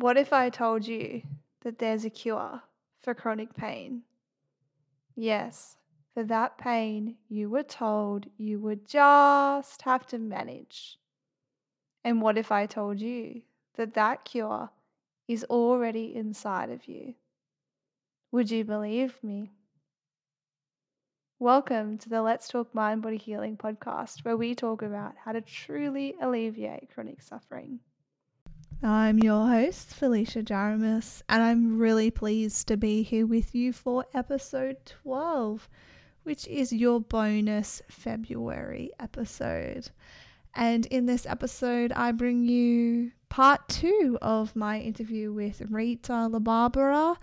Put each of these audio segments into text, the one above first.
What if I told you that there's a cure for chronic pain? Yes, for that pain you were told you would just have to manage. And what if I told you that that cure is already inside of you? Would you believe me? Welcome to the Let's Talk Mind Body Healing podcast, where we talk about how to truly alleviate chronic suffering. I'm your host, Felicia Jaramus, and I'm really pleased to be here with you for episode 12, which is your bonus February episode. And in this episode, I bring you part two of my interview with Rita LaBarbera.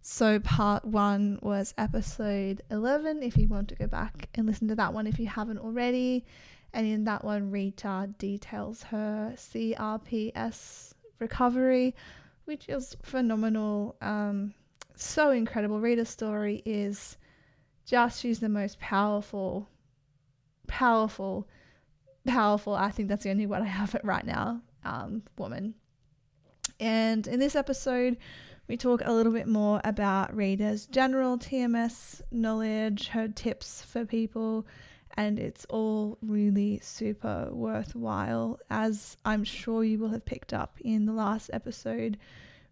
So, part one was episode 11, if you want to go back and listen to that one if you haven't already. And in that one, Rita details her CRPS recovery, which is phenomenal. Um, so incredible. Rita's story is just, she's the most powerful, powerful, powerful. I think that's the only word I have it right now. Um, woman. And in this episode, we talk a little bit more about Rita's general TMS knowledge, her tips for people, and it's all really super worthwhile. As I'm sure you will have picked up in the last episode,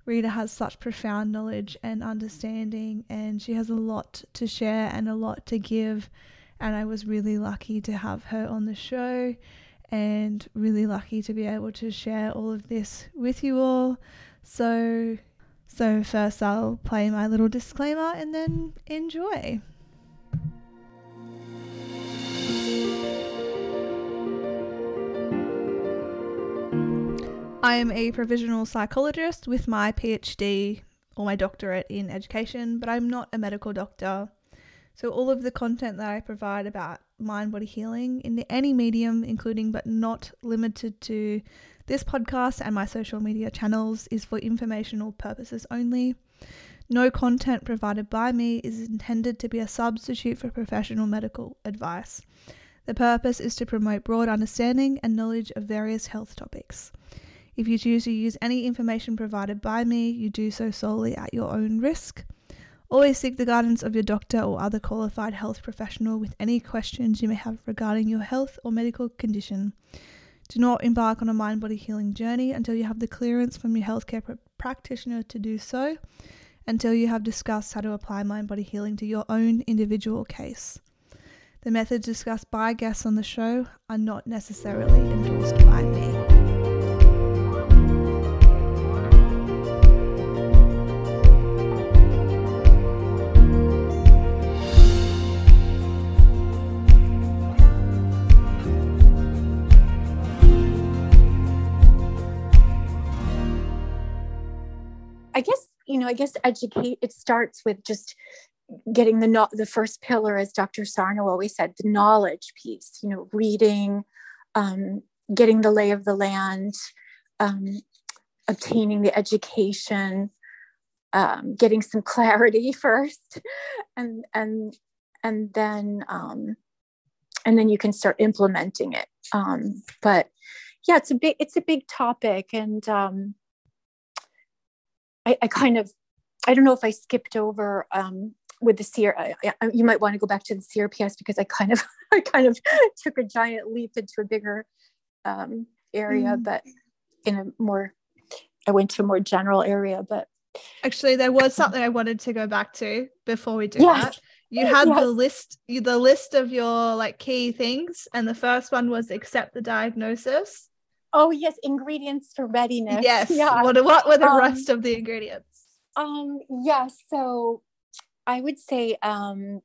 Rita has such profound knowledge and understanding, and she has a lot to share and a lot to give. And I was really lucky to have her on the show and really lucky to be able to share all of this with you all. So, so first I'll play my little disclaimer and then enjoy. I am a provisional psychologist with my PhD or my doctorate in education, but I'm not a medical doctor. So, all of the content that I provide about mind body healing in any medium, including but not limited to this podcast and my social media channels, is for informational purposes only. No content provided by me is intended to be a substitute for professional medical advice. The purpose is to promote broad understanding and knowledge of various health topics. If you choose to use any information provided by me, you do so solely at your own risk. Always seek the guidance of your doctor or other qualified health professional with any questions you may have regarding your health or medical condition. Do not embark on a mind body healing journey until you have the clearance from your healthcare pr- practitioner to do so, until you have discussed how to apply mind body healing to your own individual case. The methods discussed by guests on the show are not necessarily endorsed by me. I guess, you know, I guess educate, it starts with just getting the no- the first pillar, as Dr. Sarno always said, the knowledge piece, you know, reading, um, getting the lay of the land, um, obtaining the education, um, getting some clarity first, and and and then um, and then you can start implementing it. Um, but yeah, it's a big it's a big topic, and um, I, I kind of, I don't know if I skipped over um, with the CR. I, I, you might want to go back to the CRPS because I kind of, I kind of took a giant leap into a bigger um, area, mm. but in a more, I went to a more general area. But actually, there was something I wanted to go back to before we do yes. that. You had yes. the list, you, the list of your like key things, and the first one was accept the diagnosis. Oh yes, ingredients for readiness. Yes. Yeah. What what were the um, rest of the ingredients? Um yes, yeah, so I would say um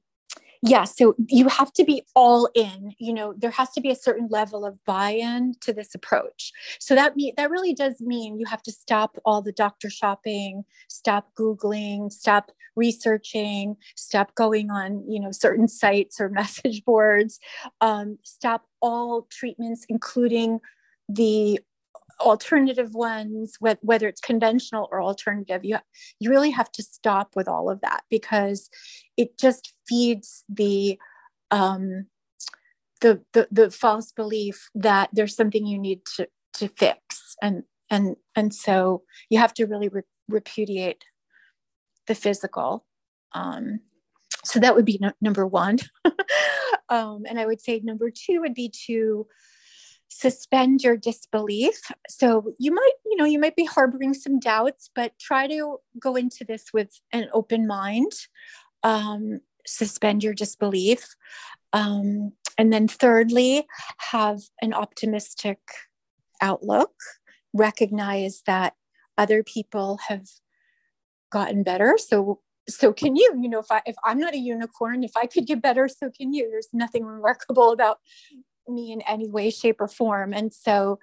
yeah, so you have to be all in, you know, there has to be a certain level of buy-in to this approach. So that me that really does mean you have to stop all the doctor shopping, stop googling, stop researching, stop going on, you know, certain sites or message boards, um, stop all treatments including the alternative ones whether it's conventional or alternative you you really have to stop with all of that because it just feeds the um the the, the false belief that there's something you need to to fix. And and and so you have to really re- repudiate the physical. Um, so that would be no, number one. Um, and i would say number two would be to suspend your disbelief. So you might you know you might be harboring some doubts but try to go into this with an open mind. Um, suspend your disbelief. Um, and then thirdly have an optimistic outlook. Recognize that other people have gotten better. So so can you you know if i if i'm not a unicorn if i could get better so can you. There's nothing remarkable about me in any way shape or form and so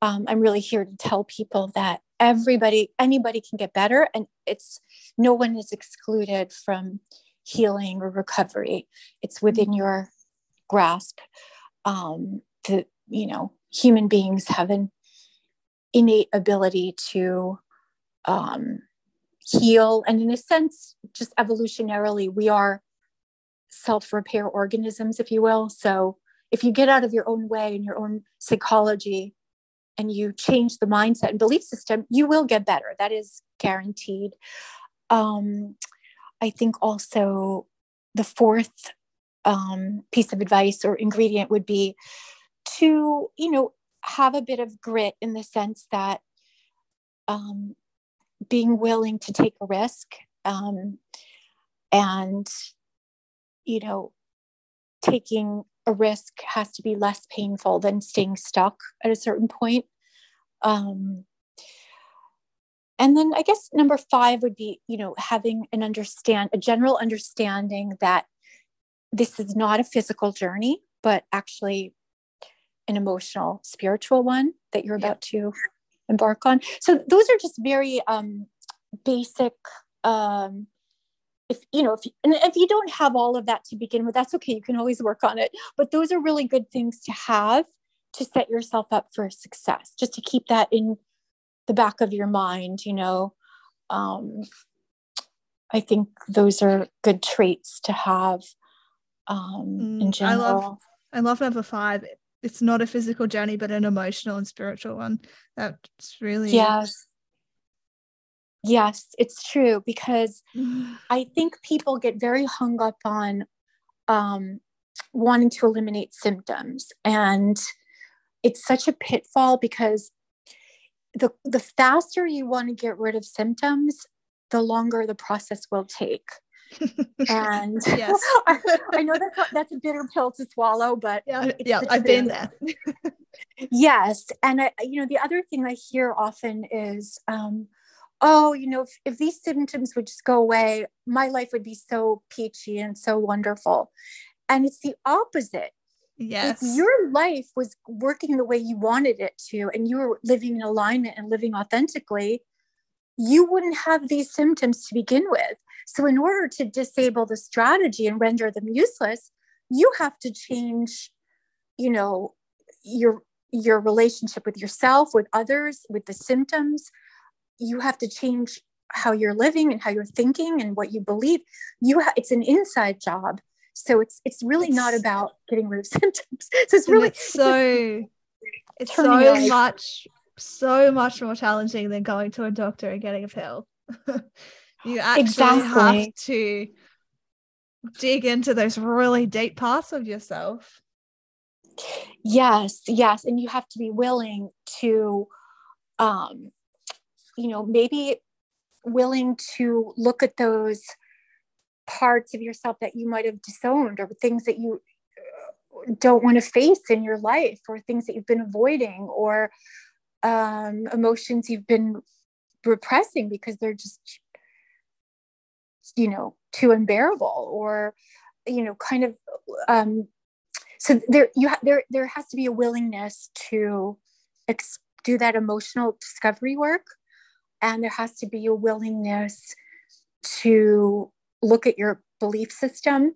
um, i'm really here to tell people that everybody anybody can get better and it's no one is excluded from healing or recovery it's within mm-hmm. your grasp um, the you know human beings have an innate ability to um, heal. And in a sense, just evolutionarily, we are self repair organisms, if you will. So if you get out of your own way and your own psychology and you change the mindset and belief system, you will get better. That is guaranteed. Um, I think also the fourth um, piece of advice or ingredient would be to, you know, have a bit of grit in the sense that um, being willing to take a risk um, and you know taking a risk has to be less painful than staying stuck at a certain point. Um, and then i guess number five would be you know having an understand a general understanding that this is not a physical journey but actually an emotional spiritual one that you're about to embark on. So those are just very um, basic um, if you know if you, and if you don't have all of that to begin with that's okay. You can always work on it. But those are really good things to have to set yourself up for success just to keep that in the back of your mind you know? Um, i think those are good traits to have um, mm, in general i love i love number five. It's not a physical journey but an emotional and spiritual one. That's really yes yes it's true because i think people get very hung up on um, wanting to eliminate symptoms and it's such a pitfall because the the faster you want to get rid of symptoms the longer the process will take. And yes. I, I, know that's that's a bitter pill to swallow but yeah yeah i've been there. Yes and i you know the other thing i hear often is um, oh you know if, if these symptoms would just go away my life would be so peachy and so wonderful and it's the opposite Yes. If your life was working the way you wanted it to, and you were living in alignment and living authentically, you wouldn't have these symptoms to begin with. So, in order to disable the strategy and render them useless, you have to change, you know, your your relationship with yourself, with others, with the symptoms. You have to change how you're living and how you're thinking and what you believe. You ha- it's an inside job. So it's it's really it's, not about getting rid of symptoms. So it's really it's so it's so much so much more challenging than going to a doctor and getting a pill. you actually exactly. have to dig into those really deep parts of yourself. Yes, yes. And you have to be willing to, um, you know, maybe willing to look at those parts of yourself that you might have disowned or things that you uh, don't want to face in your life or things that you've been avoiding or um, emotions you've been repressing because they're just you know too unbearable or you know kind of um, so there you ha- there there has to be a willingness to ex- do that emotional discovery work and there has to be a willingness to look at your belief system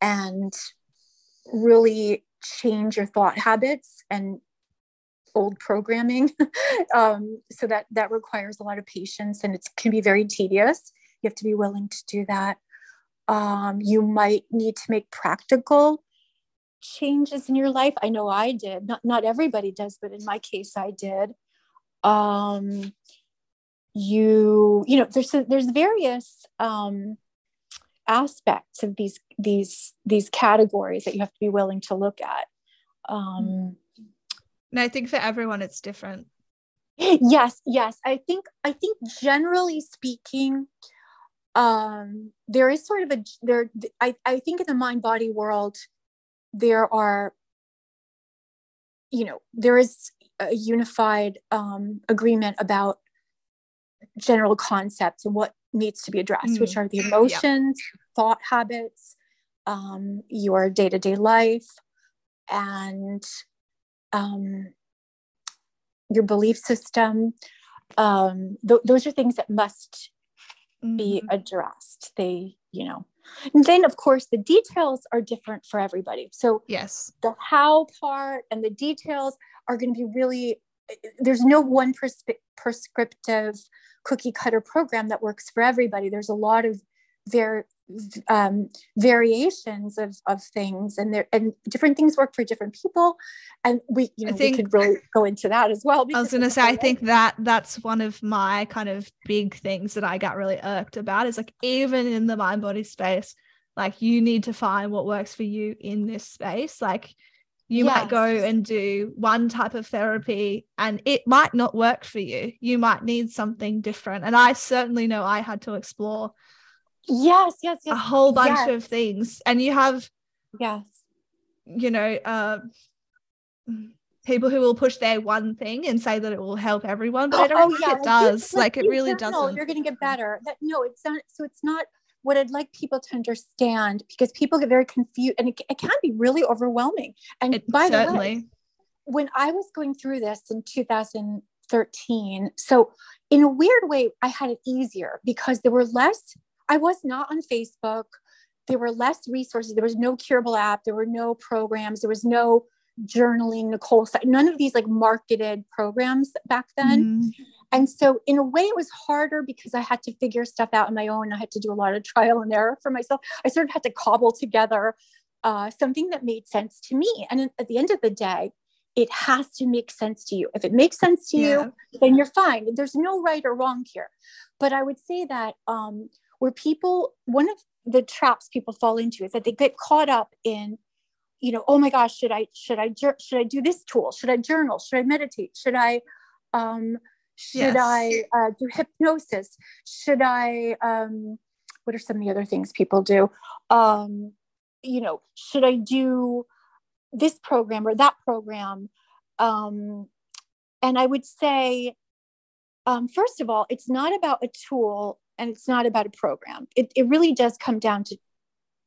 and really change your thought habits and old programming. um, so that that requires a lot of patience and it can be very tedious. You have to be willing to do that. Um, you might need to make practical changes in your life. I know I did. Not not everybody does, but in my case, I did. um, you you know there's there's various um, aspects of these these these categories that you have to be willing to look at. Um and i think for everyone it's different. Yes yes. I think i think generally speaking um there is sort of a there i i think in the mind body world there are you know there is a unified um agreement about general concepts and what needs to be addressed, mm. which are the emotions, yeah. thought habits, um, your day to day life, and um, your belief system. Um, th- those are things that must mm. be mm-hmm. addressed. They, you know, and then of course the details are different for everybody. So, yes, the how part and the details are going to be really, there's no one prescriptive cookie cutter program that works for everybody. There's a lot of there um, variations of, of things and there and different things work for different people. And we you know I think, we could really go into that as well i was going to say i think that that's one of my kind of big things that i got really irked about is like even in the mind body space like you need to find what works for you in this space. Like you yes. might go and do one type of therapy and it might not work for you you might need something different and i certainly know i had to explore yes yes, yes. a whole bunch yes. of things and you have yes you know uh, people who will push their one thing and say that it will help everyone but i don't oh, think yeah. it does like, like it really doesn't you're going to get better that no it's not so it's not what I'd like people to understand because people get very confused and it, it can be really overwhelming. And it, by certainly. the way, when I was going through this in 2013, so in a weird way, I had it easier because there were less, I was not on Facebook. There were less resources. There was no curable app. There were no programs. There was no journaling, Nicole, none of these like marketed programs back then. Mm. And so, in a way, it was harder because I had to figure stuff out on my own. I had to do a lot of trial and error for myself. I sort of had to cobble together uh, something that made sense to me. And at the end of the day, it has to make sense to you. If it makes sense to yeah. you, then you're fine. There's no right or wrong here. But I would say that um, where people, one of the traps people fall into is that they get caught up in you know oh my gosh should i should i should i do this tool should i journal should i meditate should i um should yes. I uh, do hypnosis? Should I, um, what are some of the other things people do? Um, you know, should I do this program or that program? Um, and I would say, um, first of all, it's not about a tool and it's not about a program. It, it really does come down to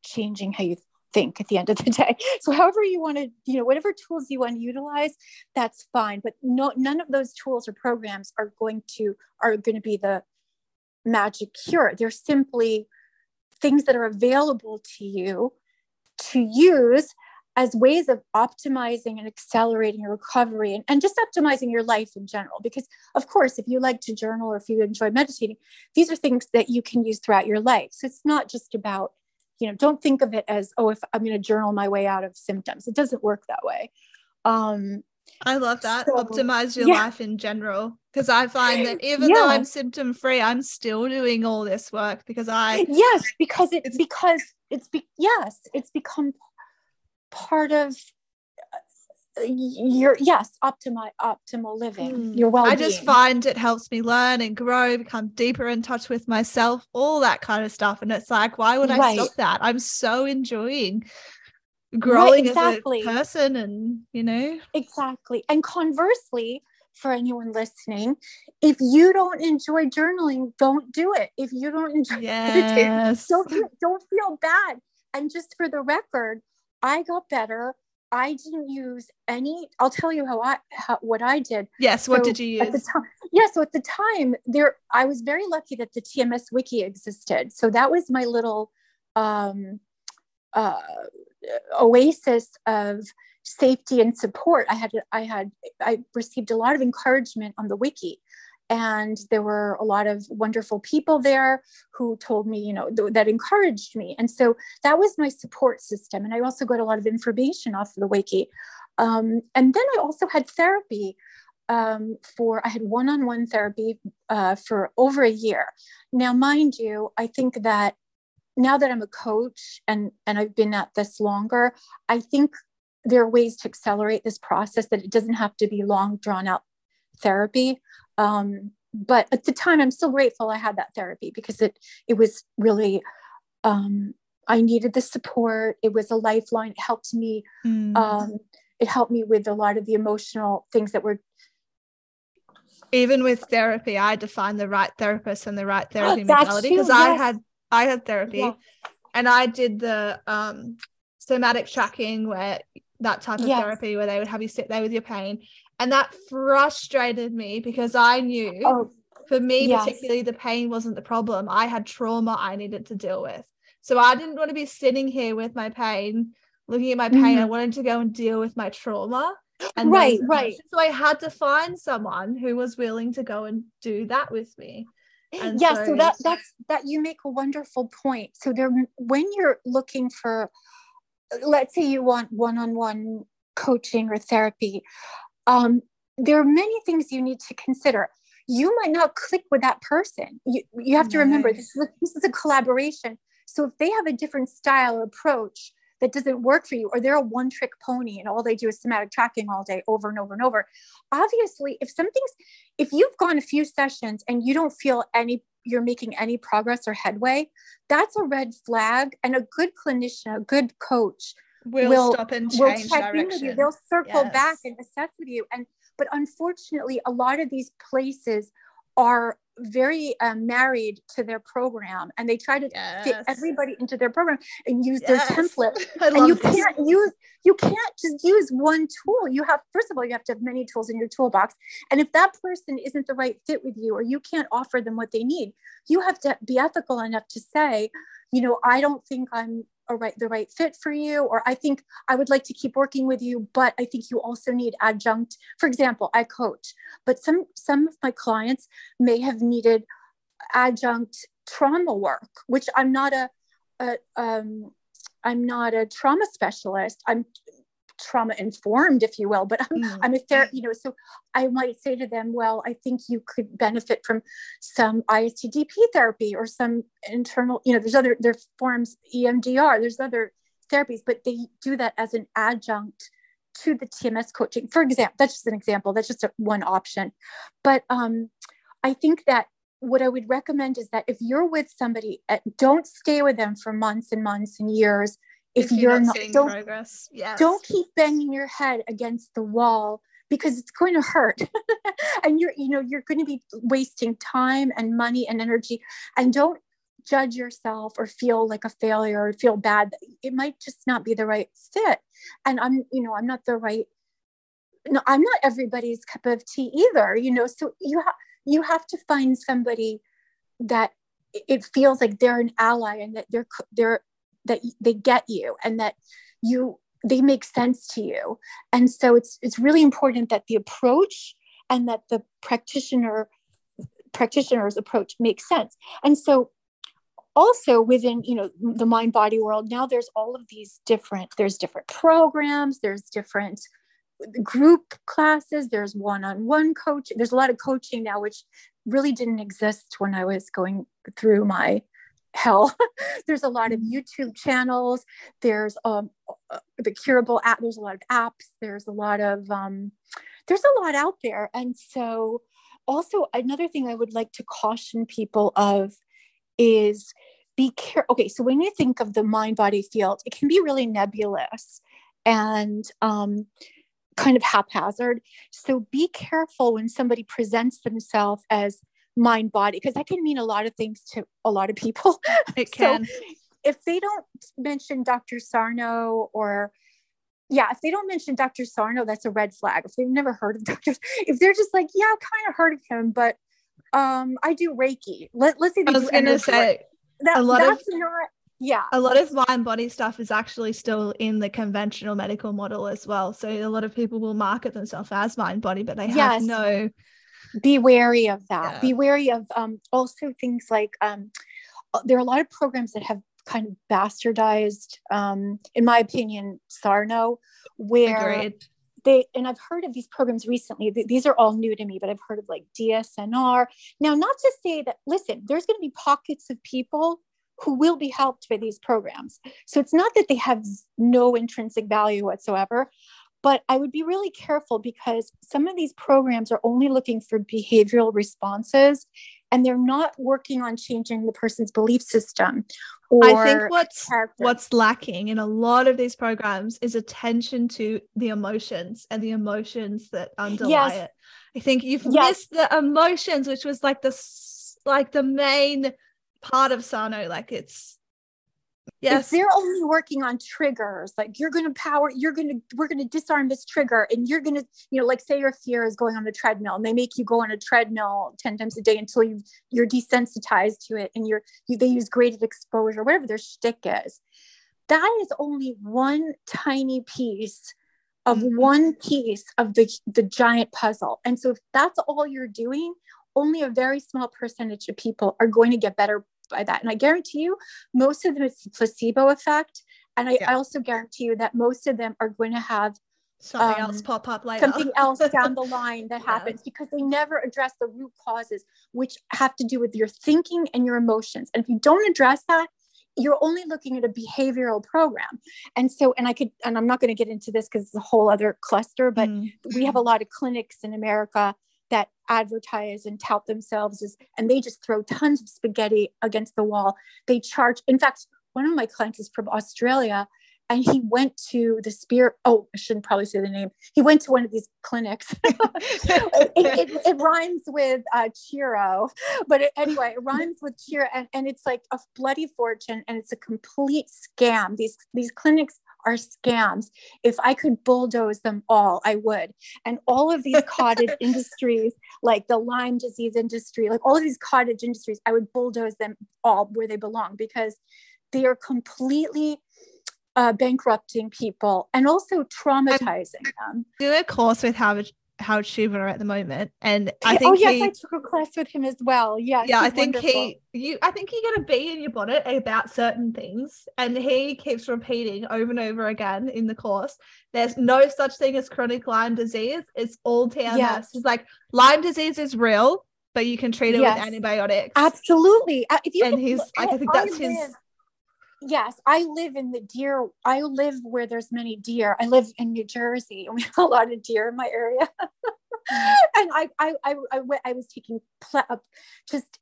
changing how you think at the end of the day. So however you want to, you know, whatever tools you want to utilize, that's fine. But no, none of those tools or programs are going to are going to be the magic cure. They're simply things that are available to you to use as ways of optimizing and accelerating your recovery and, and just optimizing your life in general. Because, of course, if you like to journal or if you enjoy meditating, these are things that you can use throughout your life. So it's not just about you know don't think of it as oh if i'm going to journal my way out of symptoms it doesn't work that way um i love that so, optimize your yeah. life in general because i find that even yeah. though i'm symptom free i'm still doing all this work because i yes because it, it's because it's be, yes it's become part of your yes optimal optimal living mm. your well i just find it helps me learn and grow become deeper in touch with myself all that kind of stuff and it's like why would i right. stop that i'm so enjoying growing right, exactly. as a person and you know exactly and conversely for anyone listening if you don't enjoy journaling don't do it if you don't enjoy yes. don't don't feel bad and just for the record i got better I didn't use any. I'll tell you how I how, what I did. Yes, so what did you use? At the time, yeah, so at the time, there I was very lucky that the TMS wiki existed. So that was my little um, uh, oasis of safety and support. I had I had I received a lot of encouragement on the wiki and there were a lot of wonderful people there who told me you know th- that encouraged me. And so that was my support system. And i also got a lot of information off of the wiki um, and then i also had therapy um, for I had one-on-one therapy uh, for over a year. Now, mind you, I think that now that I'm a coach and and I've been at this longer, I think there are ways to accelerate this process that it doesn't have to be long drawn out therapy. Um, but at the time, I'm still grateful I had that therapy because it it was really um, I needed the support. It was a lifeline. It helped me. Mm. Um, it helped me with a lot of the emotional things that were even with therapy, I find the right therapist and the right therapy modality because yes. I had I had therapy yeah. and I did the um somatic tracking where that type of yes. therapy where they would have you sit there with your pain. And that frustrated me because I knew oh, for me, yes. particularly, the pain wasn't the problem. I had trauma I needed to deal with. So I didn't want to be sitting here with my pain, looking at my pain. Mm-hmm. I wanted to go and deal with my trauma. And right, right. So I had to find someone who was willing to go and do that with me. And yeah, so, so that that's that you make a wonderful point. So there when you're looking for let's say you want one-on-one coaching or therapy, um, there are many things you need to consider. You might not click with that person. You, you have to remember this is, a, this is a collaboration. So if they have a different style or approach, that doesn't work for you or they're a one trick pony and all they do is somatic tracking all day over and over and over obviously if something's if you've gone a few sessions and you don't feel any you're making any progress or headway that's a red flag and a good clinician a good coach will, will stop and change will check direction. in with you they'll circle yes. back and assess with you and but unfortunately a lot of these places are very um, married to their program and they try to yes. fit everybody into their program and use yes. their template and you this. can't use you can't just use one tool you have first of all you have to have many tools in your toolbox and if that person isn't the right fit with you or you can't offer them what they need you have to be ethical enough to say you know i don't think i'm a right the right fit for you or i think i would like to keep working with you but i think you also need adjunct. For example i coach but some some of my clients may have needed adjunct trauma work which i'm not a, a um, i'm not a trauma specialist. I'm trauma informed, if you will, but I'm, mm. I'm a therapist, you know, so I might say to them, well, I think you could benefit from some ISTDP therapy or some internal, you know, there's other, there forms EMDR, there's other therapies, but they do that as an adjunct to the TMS coaching. For example, that's just an example, that's just a, one option. But um, I think that what I would recommend is that if you're with somebody, uh, don't stay with them for months and months and years if, if you're, you're, not, not don't, progress. Yes. don't keep banging your head against the wall because it's going to hurt. And you're you know you're going to be wasting time and money and energy. And don't judge yourself or feel like a failure or feel bad. It might just not be the right fit. And i'm you know i'm not the right no i'm not everybody's cup of tea either you know? So you have you have to find somebody that it feels like they're an ally and that they're they're that they get you and that you they make sense to you. And so it's it's really important that the approach and that the practitioner practitioner's approach makes sense. And so also within you know the mind body world now there's all of these different there's different programs there's different group classes there's one-on-one coaching there's a lot of coaching now which really didn't exist when i was going through my hell. there's a lot of. YouTube channels. There's um, uh, the curable app. There's a lot of apps. There's a lot of um, there's a lot out there. And so, also another thing I would like to caution people of is be careful. Okay, so when you think of the mind body field, it can be really nebulous and um, kind of haphazard. So be careful when somebody presents themselves as mind body because that can mean a lot of things to a lot of people. It can. so if they don't mention dr sarno or yeah if they don't mention dr sarno that's a red flag. If they've never heard of dr if they're just like yeah i kind of heard of him but um i do reiki. Let, let's say i was gonna say that, a lot that's of not yeah. a lot of mind body stuff is actually still in the conventional medical model as well. So a lot of people will market themselves as mind body but they have yes. no be wary of that yeah. be wary of um, also things like um, uh, there are a lot of programs that have kind of bastardized um, in my opinion sarno where Agreed. they and i've heard of these programs recently these are all new to me but i've heard of like dsnr now not to say that listen there's going to be pockets of people who will be helped by these programs so it's not that they have no intrinsic value whatsoever but i would be really careful because some of these programs are only looking for behavioral responses and they're not working on changing the person's belief system I think what's character. what's lacking in a lot of these programs is attention to the emotions and the emotions that underlie yes. it. I think you've yes. missed the emotions, which was like the like the main part of Sarno. Like it's Yes. If they're only working on triggers, like you're going to power, you're going to, we're going to disarm this trigger and you're going to, you know, like say your fear is going on the treadmill and they make you go on a treadmill 10 times a day until you you're desensitized to it and you're, you, they use graded exposure, whatever their shtick is. That is only one tiny piece of mm-hmm. one piece of the, the giant puzzle. And so if that's all you're doing, only a very small percentage of people are going to get better by that. And I guarantee you, most of them it's the placebo effect. And I, yeah. I also guarantee you that most of them are going to have something um, else pop up later. Something else down the line that yeah. happens because they never address the root causes, which have to do with your thinking and your emotions. And if you don't address that, you're only looking at a behavioral program. And so, and I could, and I'm not going to get into this because it's a whole other cluster, but mm. we have a lot of clinics in America that advertise and tout themselves as, and they just throw tons of spaghetti against the wall. They charge, in fact, one of my clients is from Australia and he went to the spear oh i shouldn't probably say the name. He went to one of these clinics. It, it, it, rhymes with uh, chiro but it, anyway it rhymes with chiro and, and it's like a bloody fortune and it's a complete scam. These these clinics are scams. If I could bulldoze them all, I would. And all of these cottage industries, like the Lyme disease industry, like all of these cottage industries, I would bulldoze them all where they belong because they are completely uh, bankrupting people and also traumatizing them. Do a course with Howard Howard Schubiner at the moment, and I oh, think oh yes, he, I took a class with him as well. Yeah, yeah, I think wonderful. he you I think you get a bee in your bonnet about certain things, and he keeps repeating over and over again in the course. There's no such thing as chronic Lyme disease. It's all TMS. Yes. It's like Lyme disease is real, but you can treat it yes. with antibiotics. Absolutely. Uh, if you and he's I think that's his yes i live in the deer i live where there's many deer. I live in new jersey and we have a lot of deer in my area. And I, I i i, I was taking ple- just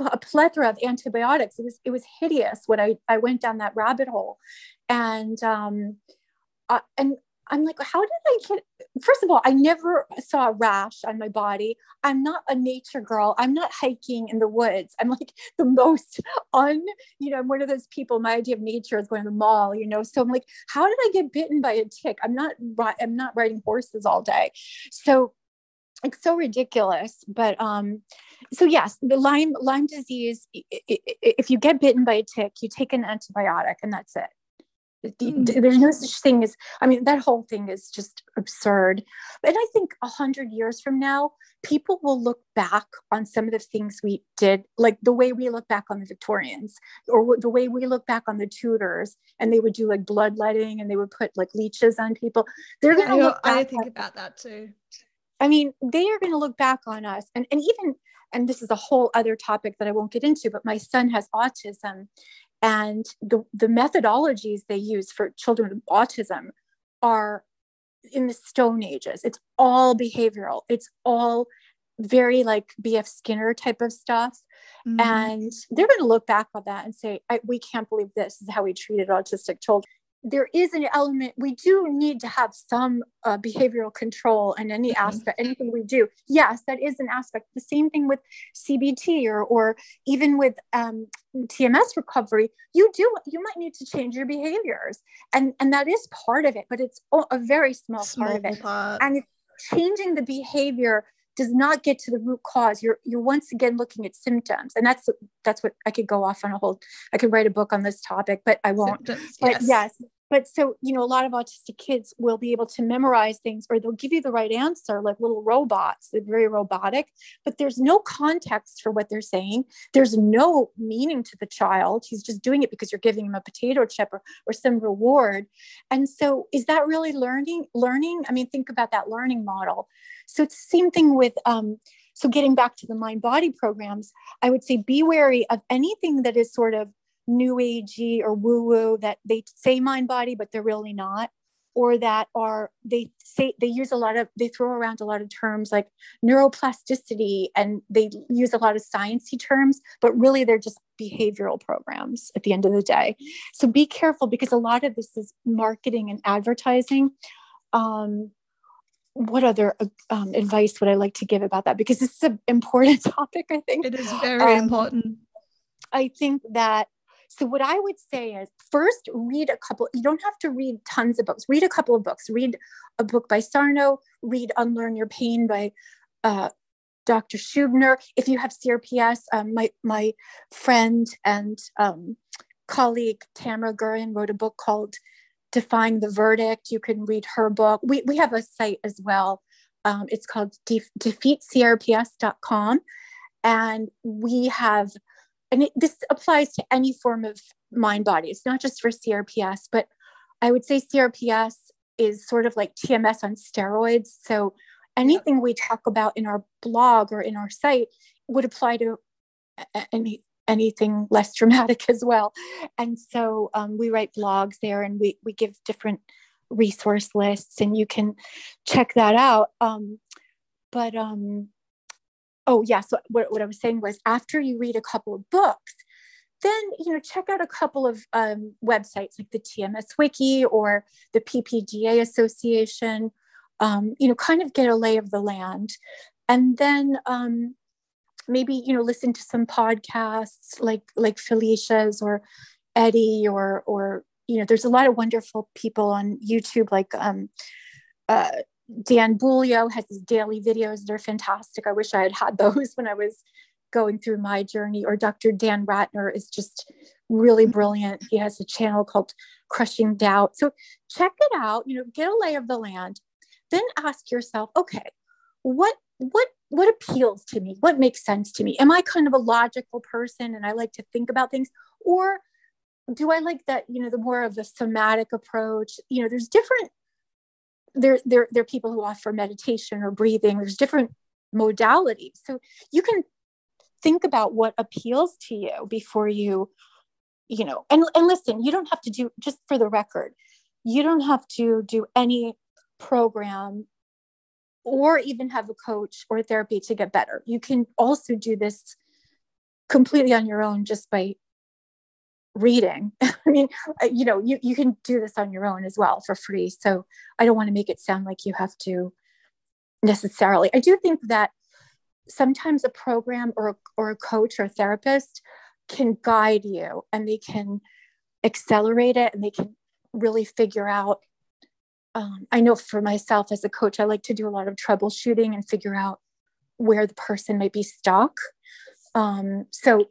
a plethora of antibiotics. It was it was hideous when i i went down that rabbit hole. And um uh, and I'm like, how did I get? First of all, I never saw a rash on my body. I'm not a nature girl. I'm not hiking in the woods. I'm like the most un, you know, I'm one of those people. My idea of nature is going to the mall, you know. So I'm like, how did I get bitten by a tick? I'm not, I'm not riding horses all day. So it's so ridiculous but um so yes the lyme lyme disease if you get bitten by a tick you take an antibiotic and that's it. There's no such thing as i mean that whole thing is just absurd. And i think a hundred years from now people will look back on some of the things we did like the way we look back on the victorians or the way we look back on the tudors and they would do like bloodletting and they would put like leeches on people. They're going to look back i think about that too. I mean they are going to look back on us. And, and even and this is a whole other topic that i won't get into but my son has autism and the, the methodologies they use for children with autism are in the stone ages. It's all behavioral. It's all very like bf skinner type of stuff. Mm-hmm. and they're going to look back on that and say we can't believe this is how we treated autistic children there is an element we do need to have some uh, behavioral control in any mm-hmm. aspect anything we do yes that is an aspect the same thing with cbt or or even with um, tms recovery you do you might need to change your behaviors and and that is part of it but it's a very small, small part of it part. and changing the behavior does not get to the root cause. You're you're once again looking at symptoms. And that's that's what i could go off on a whole i could write a book on this topic but i won't. Symptoms, but yes. yes but so you know a lot of autistic kids will be able to memorize things or they'll give you the right answer like little robots they're very robotic but there's no context for what they're saying. There's no meaning to the child. He's just doing it because you're giving him a potato chip or, or some reward. And so is that really learning learning? I mean think about that learning model. So it's the same thing with um, so getting back to the mind body programs i would say be wary of anything that is sort of new agey or woo woo that they say mind body but they're really not or that are they say they use a lot of they throw around a lot of terms like neuroplasticity and they use a lot of sciencey terms but really they're just behavioral programs at the end of the day. So be careful because a lot of this is marketing and advertising. Um, what other uh, um, advice would i like to give about that? Because this is an important topic i think. It is very um, important. I think that so, what I would say is first read a couple, you don't have to read tons of books, read a couple of books. Read a book by Sarno, read Unlearn Your Pain by uh, Dr. Schubiner. If you have CRPS, um, my, my friend and um, colleague Tamara Gurin wrote a book called Defying the Verdict. You can read her book. We, we have a site as well. Um, it's called de- defeatcrps.com. And we have and it, this applies to any form of mind body. It's not just for CRPS, but I would say CRPS is sort of like TMS on steroids. So anything we talk about in our blog or in our site would apply to any anything less dramatic as well. And so um, we write blogs there and we, we give different resource lists and you can check that out. Um, but um, oh yeah so what, what i was saying was after you read a couple of books then you know check out a couple of um, websites like the tms wiki or the ppda association um, you know kind of get a lay of the land. And then um, maybe you know listen to some podcasts like like felicia's or eddie or or you know there's a lot of wonderful people on youtube like um, uh, Dan Buglio has his daily videos. They're fantastic. I wish I had had those when I was going through my journey. Or Dr. Dan Ratner is just really mm-hmm. brilliant. He has a channel called Crushing Doubt. So check it out, you know, get a lay of the land. Then ask yourself, okay, what what what appeals to me? What makes sense to me? Am I kind of a logical person and I like to think about things? Or do I like that, you know, the more of the somatic approach? You know, there's different there, there, there are people who offer meditation or breathing. There's different modalities. So you can think about what appeals to you before you, you know, and, and listen, you don't have to do, just for the record, you don't have to do any program or even have a coach or therapy to get better. You can also do this completely on your own just by reading. I mean, you know, you, you can do this on your own as well for free. So I don't want to make it sound like you have to necessarily. I do think that sometimes a program or, or a coach or a therapist can guide you and they can accelerate it and they can really figure out. Um, I know for myself as a coach, I like to do a lot of troubleshooting and figure out where the person might be stuck. Um, so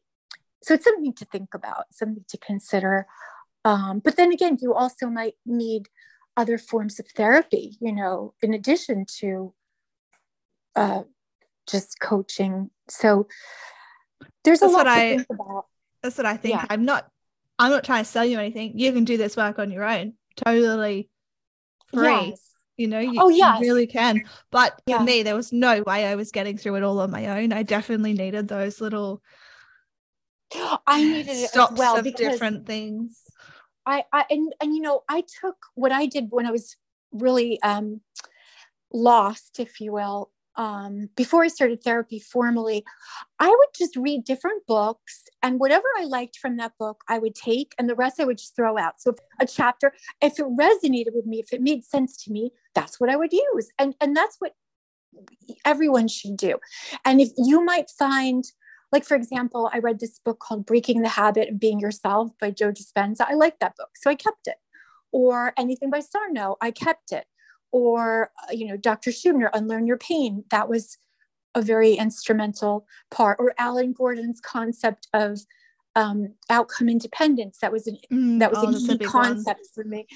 so it's something to think about, something to consider. Um, but then again, you also might need other forms of therapy, you know, in addition to uh, just coaching. So there's that's a lot to I, think about. That's what I think. Yeah. I'm not. I'm not trying to sell you anything. You can do this work on your own, totally free. Yes. You know, you, oh, yes. you really can. But yeah. for me, there was no way I was getting through it all on my own. I definitely needed those little I needed it Stops as well of because different things. I, I and and you know I took what I did when I was really um, lost, if you will. Um, before I started therapy formally, I would just read different books, and whatever I liked from that book, I would take, and the rest I would just throw out. So, if a chapter, if it resonated with me, if it made sense to me, that's what I would use, and and that's what everyone should do. And if you might find like for example i read this book called breaking the habit of being yourself by joe dispenza i liked that book so i kept it or anything by sarno i kept it or uh, you know dr schubiner unlearn your pain that was a very instrumental part or alan gordon's concept of um, outcome independence. That was an Mm, that was oh, a key big one. concept for me.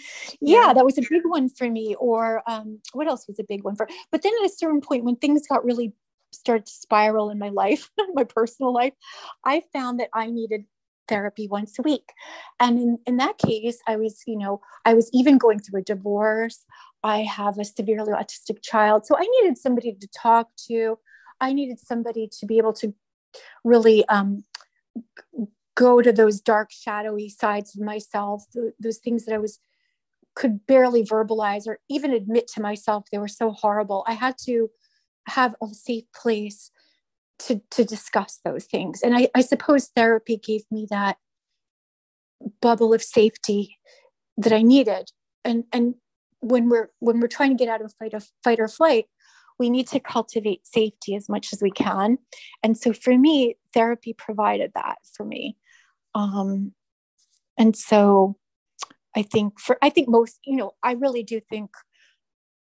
Yeah, Yeah. that was a big one for me. Or um, what else was a big one for? But then at a certain point, when things got really started to spiral in my life, my personal life, I found that I needed therapy once a week. And in, in that case, I was, you know, I was even going through a divorce. I have a severely autistic child. So I needed somebody to talk to. I needed somebody to be able to really um, go to those dark, shadowy sides of myself, th- those things that I was could barely verbalize or even admit to myself they were so horrible. I had to have a safe place to to discuss those things. And I, I suppose therapy gave me that bubble of safety that I needed. And and when we're when we're trying to get out of fight of fight or flight, we need to cultivate safety as much as we can. And so for me, therapy provided that for me. Um, and so I think for I think most, you know, I really do think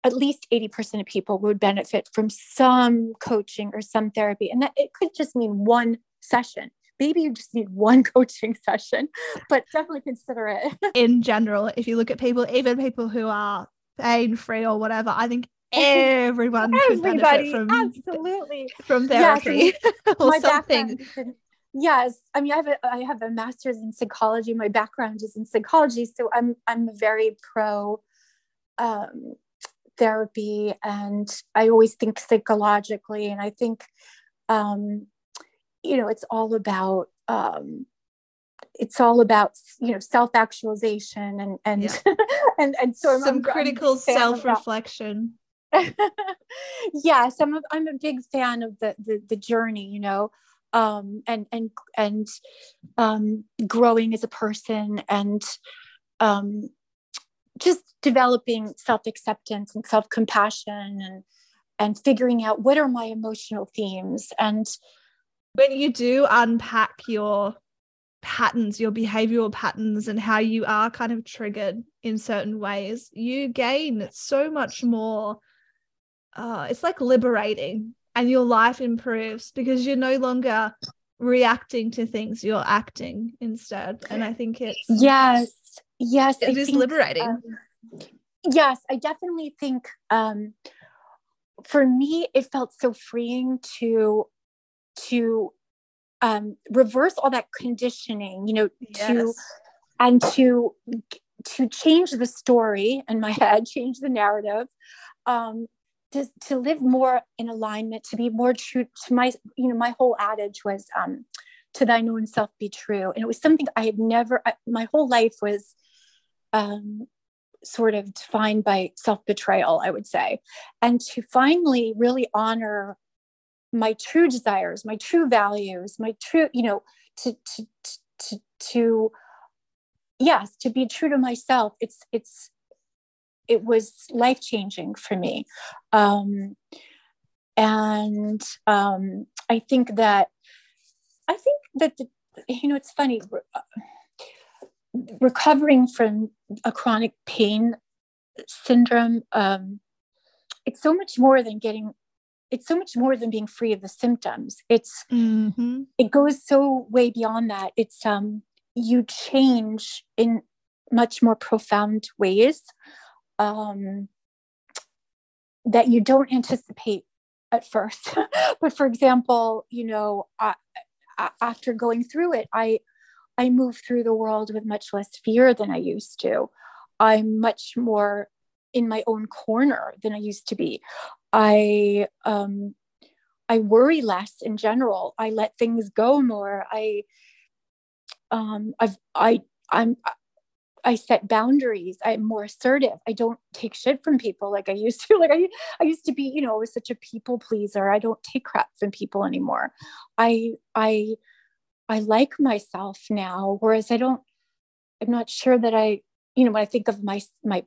at least 80% of people would benefit from some coaching or some therapy. And that it could just mean one session. Maybe you just need one coaching session, but definitely consider it. in general, if you look at people, even people who are pain free or whatever, I think everyone could benefit Everybody, from absolutely. from Yes, therapy or my something. in, yes i mean i have a i have a master's in psychology my background is in psychology so i'm i'm very pro um, therapy and i always think psychologically and i think um, you know it's all about um, it's all about you know self-actualization and and Yeah. and and so Some I'm- I'm critical of self-reflection. yes i'm a, I'm a big fan of the, the the journey you know um and and and um growing as a person and um just developing self-acceptance and self-compassion and and figuring out what are my emotional themes and When you do unpack your patterns, your behavioral patterns, and how you are kind of triggered in certain ways, you gain so much more. Uh, it's like liberating, and your life improves because you're no longer reacting to things, you're acting instead. And I think it's yes yes I it is think, liberating. um, yes i definitely think um for me it felt so freeing to to um reverse all that conditioning you know to and to to change the story in my head change the narrative um to, to live more in alignment to be more true to my you know my whole adage was um to thine own self be true and it was something i had never I, my whole life was um sort of defined by self betrayal i would say. And to finally really honor my true desires my true values my true you know to to to to, yes to be true to myself it's it's it was life changing for me. Um and um i think that i think that the, you know it's funny recovering from a chronic pain syndrome um it's so much more than getting it's so much more than being free of the symptoms. It's Mhm. it goes so way beyond that. It's um you change in much more profound ways um that you don't anticipate at first. But for example you know I, I, after going through it i i move through the world with much less fear than i used to i'm much more in my own corner than i used to be i um I worry less in general. I let things go more. I um I've I I'm I set boundaries. I'm more assertive. I don't take shit from people like I used to. Like I I used to be, you know, such a people pleaser. I don't take crap from people anymore. I I I like myself now whereas I don't I'm not sure that I you know when I think of my my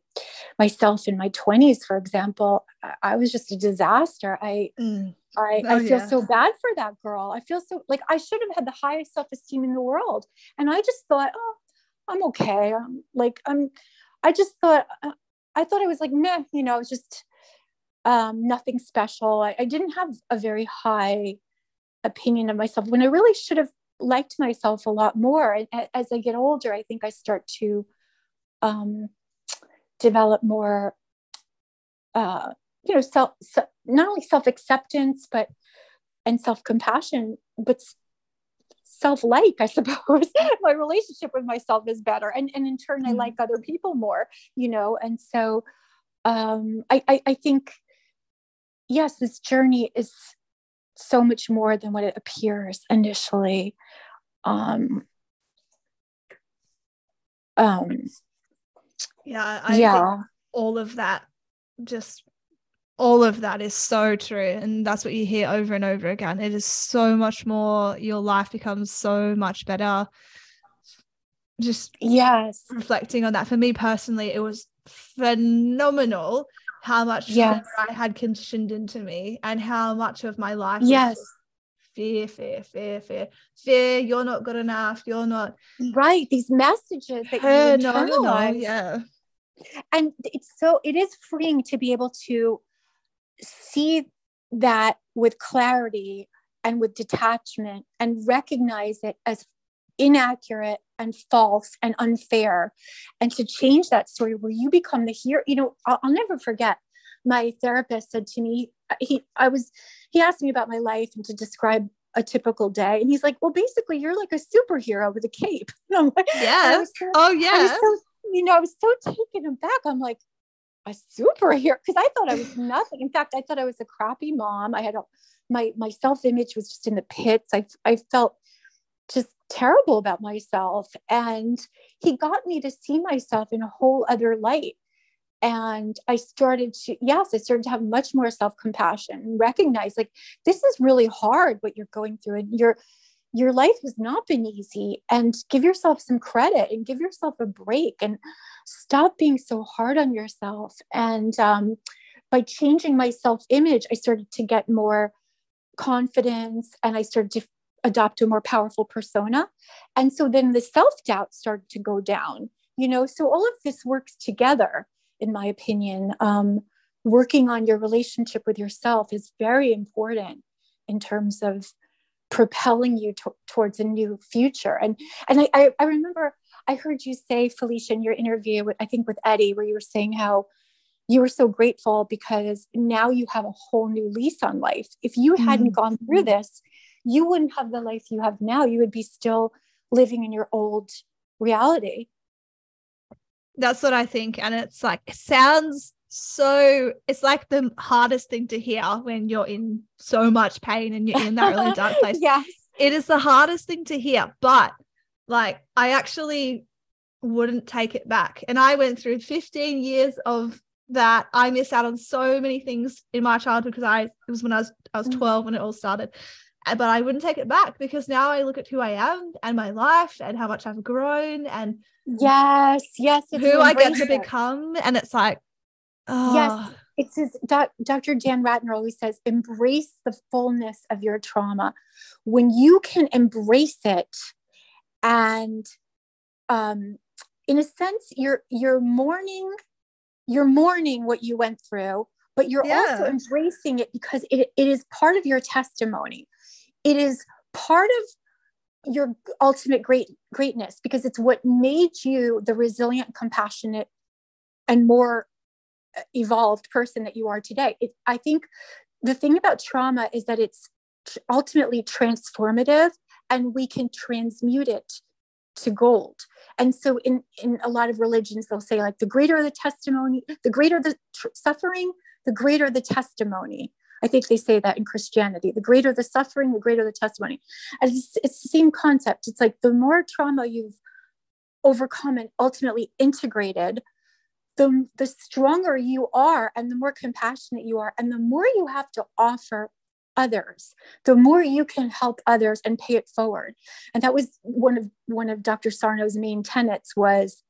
myself in my 20s for example, I, was just a disaster. I Mm. I, Oh, I feel yeah. so bad for that girl. I feel so like I should have had the highest self esteem in the world. And I just thought, oh, I'm okay. I'm like, I'm, I just thought, uh, I thought I was like, meh, you know, just um, nothing special. I, I didn't have a very high opinion of myself when I really should have liked myself a lot more. And as I get older, I think I start to um, develop more, uh, you know, self, not only self acceptance, but and self compassion, but self like, I suppose. my relationship with myself is better. And, and in turn, I mm-hmm. like other people more, you know. And so um, I, I, I think, yes, this journey is so much more than what it appears initially. Um, um, yeah, I yeah. all of that just all of that is so true and that's what you hear over and over again. It is so much more your life becomes so much better. Just yes. reflecting on that. For me personally it was phenomenal how much yes. I had conditioned into me and how much of my life yes fear fear fear fear fear you're not good enough you're not right these messages that you internalize. No, no, yeah and it's so it is freeing to be able to see that with clarity and with detachment and recognize it as inaccurate and false and unfair. And to change that story where you become the hero you know I'll, I'll, never forget my therapist said to me he i was he asked me about my life and to describe a typical day. And he's like well basically you're like a superhero with a cape. Like, yeah. so, oh yeah. so, you know i was so taken aback. I'm like a superhero? Because I thought I was nothing. In fact, I thought I was a crappy mom. I had a, my my self image was just in the pits. I I felt just terrible about myself, and he got me to see myself in a whole other light. And I started to yes, I started to have much more self compassion and recognize like this is really hard what you're going through, and you're your life has not been easy and give yourself some credit and give yourself a break and stop being so hard on yourself and um, by changing my self image i started to get more confidence and i started to adopt a more powerful persona and so then the self doubt started to go down you know so all of this works together in my opinion um, working on your relationship with yourself is very important in terms of propelling you to, towards a new future. And and I, I, I remember I heard you say, Felicia, in your interview with I think with Eddie, where you were saying how you were so grateful because now you have a whole new lease on life. If you hadn't mm-hmm. gone through this, you wouldn't have the life you have now. You would be still living in your old reality. That's what I think. And it's like, sounds so it's like the hardest thing to hear when you're in so much pain and you're in that really dark place. yes. It is the hardest thing to hear, but like I actually wouldn't take it back. And I went through 15 years of that. I missed out on so many things in my childhood because I it was when I was I was mm. 12 when it all started. But I wouldn't take it back because now I look at who I am and my life and how much I've grown and yes, yes, who I get to become. And it's like, Oh. Yes, it says doc, Dr. Dan Ratner always says, embrace the fullness of your trauma. When you can embrace it, and um, in a sense, you're you're mourning, you're mourning what you went through, but you're yeah. also embracing it because it, it is part of your testimony. It is part of your ultimate great greatness because it's what made you the resilient, compassionate, and more uh, evolved person that you are today. It, I think the thing about trauma is that it's ultimately transformative and we can transmute it to gold. And so in, in a lot of religions, they'll say like the greater the testimony, the greater the tr- suffering, the greater the testimony. I think they say that in Christianity. The greater the suffering, the greater the testimony. And it's, it's the same concept. It's like the more trauma you've overcome and ultimately integrated, the, the stronger you are and the more compassionate you are and the more you have to offer others the more you can help others and pay it forward and that was one of one of dr sarno's main tenets was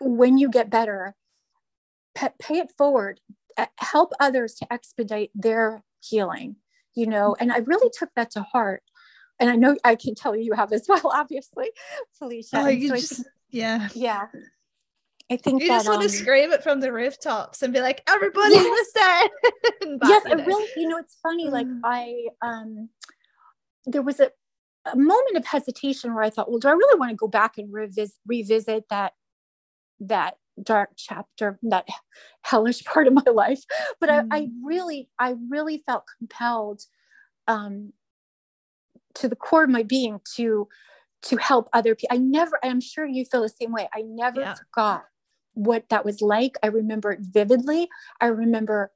when you get better pay it forward help others to expedite their healing you know and i really took that to heart and i know i can tell you you have as well obviously felicia oh, you so just, think, yeah yeah I think you that, just want um, to scream it from the rooftops and be like, everybody yes. listen. yes, I really, you know, it's funny. Like mm. I, um, there was a, a moment of hesitation where I thought, well, do I really want to go back and revis- revisit that that dark chapter, that hellish part of my life? But mm. I, I, mm. really, I really felt compelled um, to the core of my being to to help other people. I never, I'm sure you feel the same way. I never yeah. forgot what that was like. I remember it vividly. I remember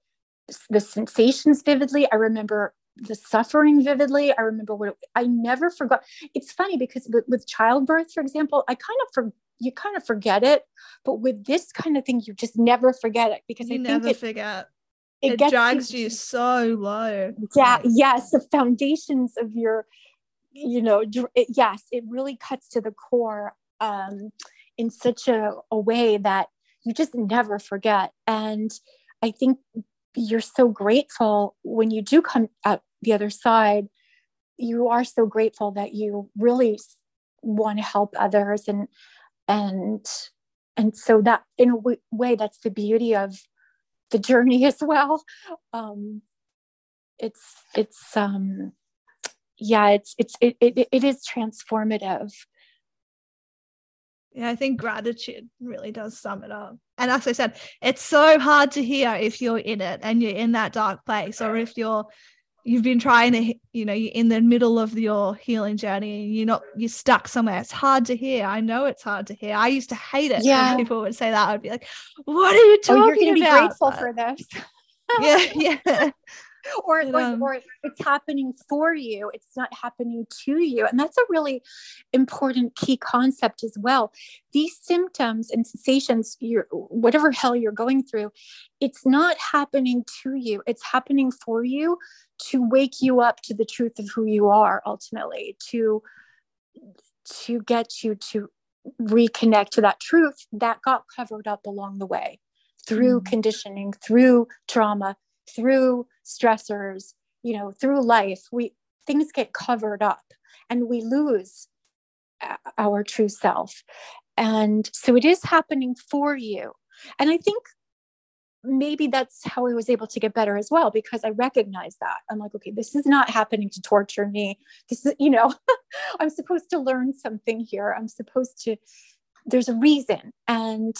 the sensations vividly. I remember the suffering vividly. I remember what it, I never forgot. It's funny because with, with childbirth, for example, I kind of for you kind of forget it, but with this kind of thing, you just never forget it because you I never it, forget. It, it drags you, you so low. Yeah. Yes. The foundations of your, you know, it, yes, it really cuts to the core um, in such a, a way that you just never forget. And I think you're so grateful when you do come out the other side you are so grateful that you really want to help others and and and so that in a w- way that's the beauty of the journey as well. Um it's it's um yeah it's it's it, it, it is transformative yeah, I think gratitude really does sum it up. And as I said, it's so hard to hear if you're in it and you're in that dark place, or if you're you've been trying to, you know, you're in the middle of your healing journey and you're not you're stuck somewhere. It's hard to hear. I know it's hard to hear. I used to hate it. Yeah. people would say that. I'd be like, "What are you talking oh, you're gonna about?" Be grateful for this. yeah, yeah. or, or, or it's happening for you it's not happening to you and that's a really important key concept as well these symptoms and sensations you're whatever hell you're going through it's not happening to you it's happening for you to wake you up to the truth of who you are ultimately to to get you to reconnect to that truth that got covered up along the way through mm. conditioning through trauma through stressors you know through life we things get covered up and we lose our true self. And so it is happening for you. And i think maybe that's how i was able to get better as well because i recognize that. I'm like okay this is not happening to torture me. This is you know i'm supposed to learn something here. I'm supposed to there's a reason. And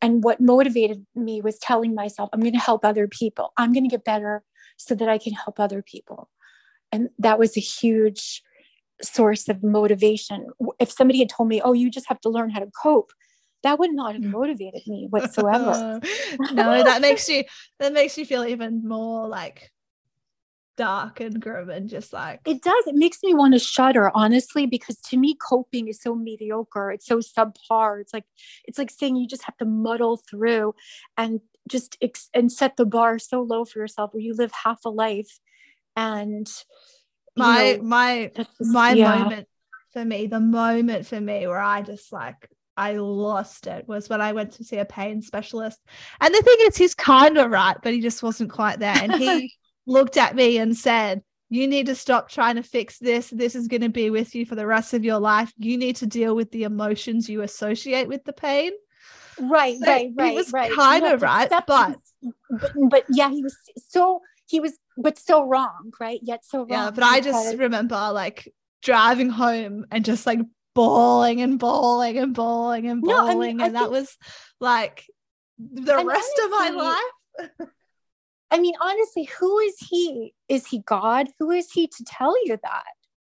and what motivated me was telling myself i'm going to help other people. I'm going to get better so that i can help other people. And that was a huge source of motivation. If somebody had told me oh you just have to learn how to cope that would not have mm. motivated me whatsoever. No that makes you that makes you feel even more like dark and grim and just like it does it makes me want to shudder honestly because to me coping is so mediocre it's so subpar it's like it's like saying you just have to muddle through and just ex- and set the bar so low for yourself where you live half a life and my know, my just, my yeah. moment for me the moment for me where i just like I lost it was when I went to see a pain specialist. And the thing is, he's kind of right, but he just wasn't quite there. And he looked at me and said, You need to stop trying to fix this. This is going to be with you for the rest of your life. You need to deal with the emotions you associate with the pain. Right, so right, right. He was right. kind of right, but, but but yeah, he was so he was but so wrong, right? Yet so wrong. Yeah, but I just remember like driving home and just like bawling and bawling and bawling and bawling, no, I mean, and that was like the rest honestly, of my life. I mean, honestly, who is he? Is he God? Who is he to tell you that?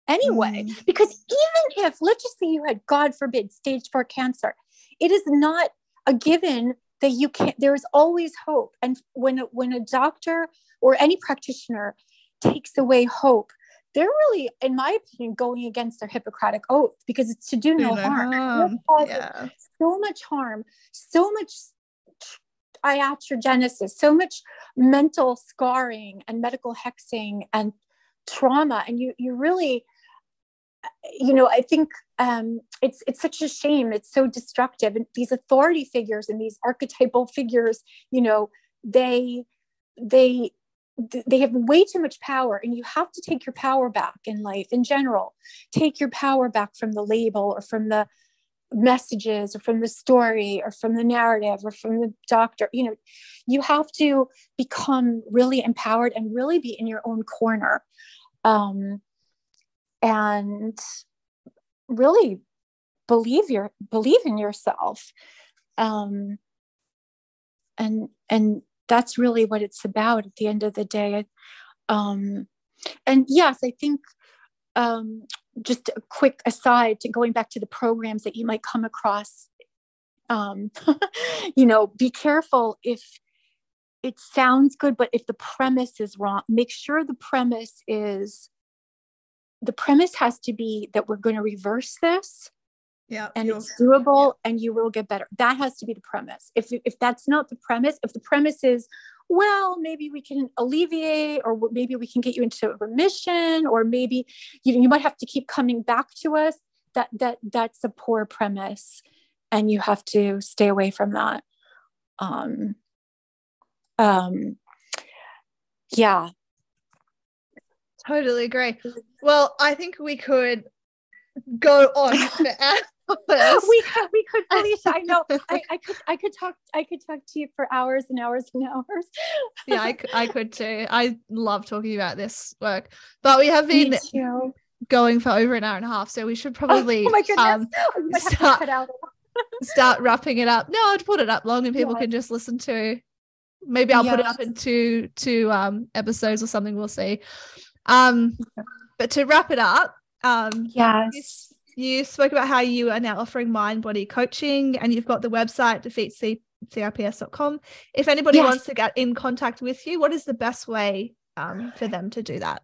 Anyway, mm. because even if, let's just say you had, God forbid, stage four cancer, it is not a given that you can't, there is always hope. And when, when a doctor or any practitioner takes away hope, they're really, in my opinion, going against their Hippocratic oath because it's to do no harm. Yeah. So much harm, so much iatrogenesis, so much mental scarring and medical hexing and trauma. And you, you really, you know, I think um, it's it's such a shame. It's so destructive. And these authority figures and these archetypal figures, you know, they they they have way too much power and you have to take your power back in life in general take your power back from the label or from the messages or from the story or from the narrative or from the doctor you know you have to become really empowered and really be in your own corner. Um and really believe your believe in yourself. Um, and and that's really what it's about at the end of the day. Um, and yes i think um, just a quick aside to going back to the programs that you might come across um, you know be careful if it sounds good but if the premise is wrong make sure the premise is the premise has to be that we're going to reverse this yeah and it's doable yeah. and you will get better that has to be the premise if if that's not the premise if the premise is well maybe we can alleviate or maybe we can get you into remission or maybe you, you might have to keep coming back to us. That that that's a poor premise and you have to stay away from that. Um um yeah. Totally agree. Well i think we could go on for we could, we could, Felicia. I know. I, I could, I could talk, I could talk to you for hours and hours and hours. yeah, I, I could too. I love talking about this work, but we have been going for over an hour and a half, so we should probably. Oh, my goodness! Um, oh, start, start wrapping it up. No, I'd put it up long, and people yes. can just listen to. Maybe I'll yes. put it up in two um episodes or something. We'll see. Um, but to wrap it up, um, yes you spoke about how you are now offering mind body coaching and you've got the website defeatcrps.com. If anybody yes. wants to get in contact with you, what is the best way um, for them to do that?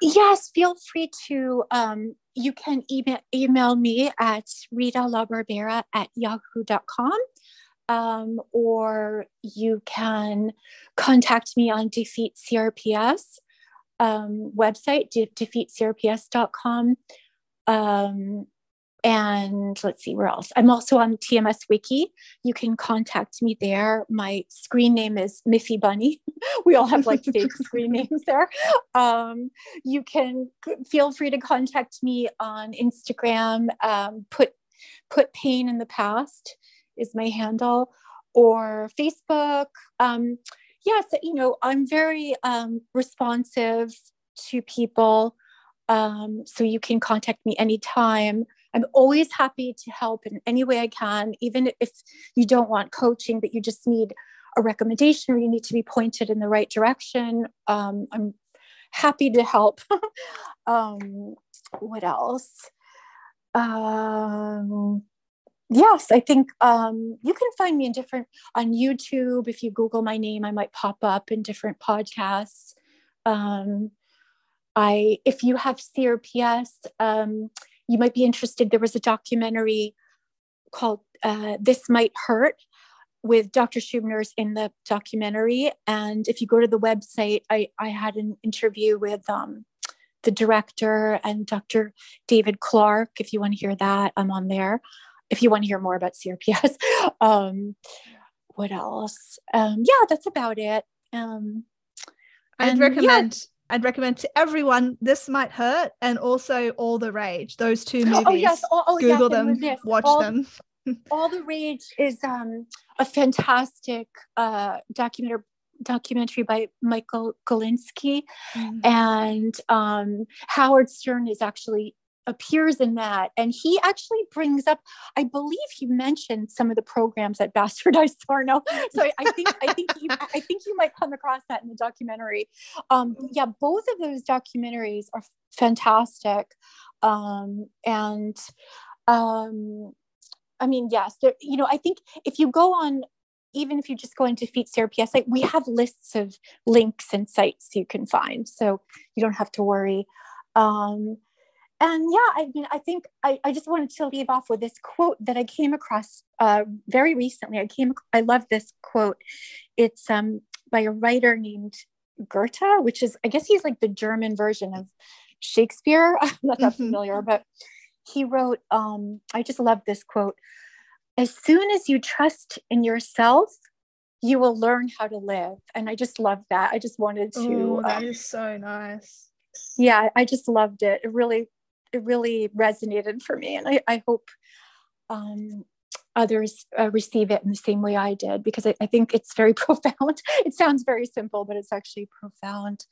Yes, feel free to. Um, you can email, email me at Rita LaBarbera at yahoo.com. Um, or you can contact me on Defeat CRPS um, website, de- defeatcrps.com. Um, and let's see where else. I'm also on TMS Wiki. You can contact me there. My screen name is Miffy Bunny. we all have like fake screen names there. Um, you can feel free to contact me on Instagram. Um, put put pain in the past is my handle, or Facebook. Um, yes, you know I'm very um, responsive to people. Um, so you can contact me anytime. I'm always happy to help in any way I can, even if you don't want coaching, but you just need a recommendation or you need to be pointed in the right direction. Um, I'm happy to help. um, what else? Um, yes, I think um, you can find me in different on YouTube. If you Google my name, I might pop up in different podcasts. Um, I, if you have CRPS, um, you might be interested. There was a documentary called uh, This Might Hurt with Dr. Schubiner's in the documentary. And if you go to the website, I, I had an interview with um, the director and Dr. David Clarke. If you want to hear that, I'm on there. If you want to hear more about CRPS, um, what else? Um, yeah, that's about it. Um, I'd recommend yeah. I'd recommend to everyone This Might Hurt and also All the Rage. Those two movies. Oh, yes. Oh, oh, Google yes, them, watch all, them. All the Rage is um, a fantastic uh, documentary documentary by Michael Galinsky. Mm-hmm. And um, Howard Stern is actually appears in that. And he actually brings up i believe he mentioned some of the programs at bastardized sarno so I, I, think i think you i think you might come across that in the documentary. Um, yeah both of those documentaries are fantastic. Um, and um, i mean yes there, you know i think if you go on even if you just go into Defeat CRPS, like we have lists of links and sites you can find, so you don't have to worry. Um, and yeah, I mean, I think I, I just wanted to leave off with this quote that I came across uh, very recently. I came, I love this quote. It's um, by a writer named Goethe, which is, I guess he's like the German version of Shakespeare. I'm not that mm-hmm. familiar, but he wrote, um, I just love this quote. As soon as you trust in yourself, you will learn how to live. And I just love that. I just wanted to. Oh, that um, is so nice. Yeah, I just loved it. It really it really resonated for me and i, I hope um, others uh, receive it in the same way i did because I, I, think it's very profound it sounds very simple but it's actually profound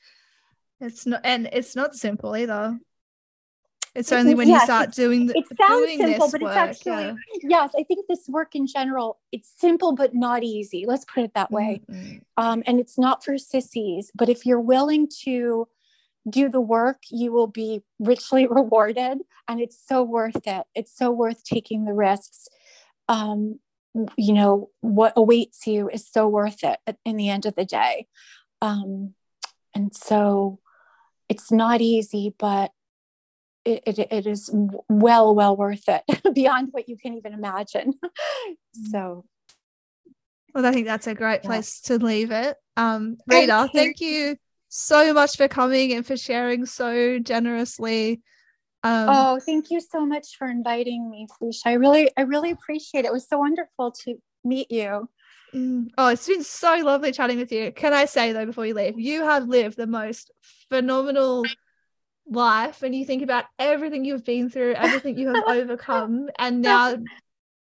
it's not and it's not simple either It's only when yes, you start doing the, it sounds simple, but work, it's actually yeah. yes. I think this work in general, it's simple but not easy. Let's put it that way. Mm-hmm. Um, and it's not for sissies. But if you're willing to do the work, you will be richly rewarded, and it's so worth it. It's so worth taking the risks. Um, you know what awaits you is so worth it in the end of the day. Um, and so it's not easy, but it, it, it is well, well worth it beyond what you can even imagine. so. Well, I think that's a great place yeah. to leave it. Um, Rita, okay. thank you so much for coming and for sharing so generously. Um, oh, thank you so much for inviting me, Felicia. I really, I really appreciate it. It was so wonderful to meet you. Mm. Oh, it's been so lovely chatting with you. Can I say though, before you leave, you have lived the most phenomenal life and you think about everything you've been through, everything you have overcome, and now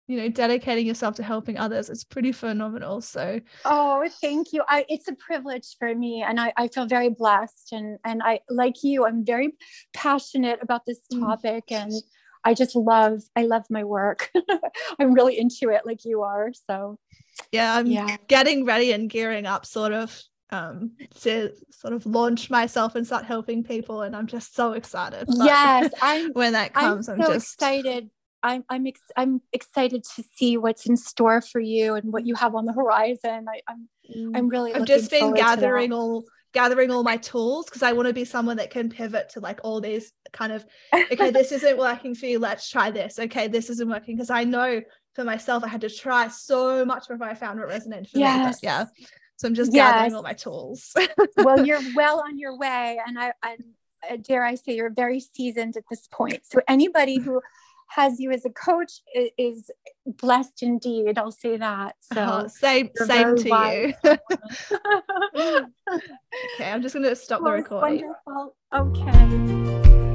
you know dedicating yourself to helping others it's pretty phenomenal so oh thank you I, it's a privilege for me and I, I feel very blessed and and i like you i'm very passionate about this mm. topic mm. and i just love i love my work i'm really into it like you are so yeah i'm yeah. getting ready and gearing up sort of um to sort of launch myself and start helping people and i'm just so excited yes i'm when that comes i'm, so just excited i'm i'm ex- i'm excited to see what's in store for you and what you have on the horizon I, am I'm, I'm really i've just been gathering all gathering all my tools because I want to be someone that can pivot to like all these kind of okay this isn't working for you let's try this okay this isn't working because I know for myself I had to try so much before I found what resonated for yes. me yeah so I'm just yes. gathering all my tools. well, you're well on your way. And I, I, uh, dare I say, you're very seasoned at this point. So anybody who has you as a coach is blessed indeed. I'll say that. So oh, same, same to wise. you. okay, I'm just going to stop the recording. Wonderful. Okay.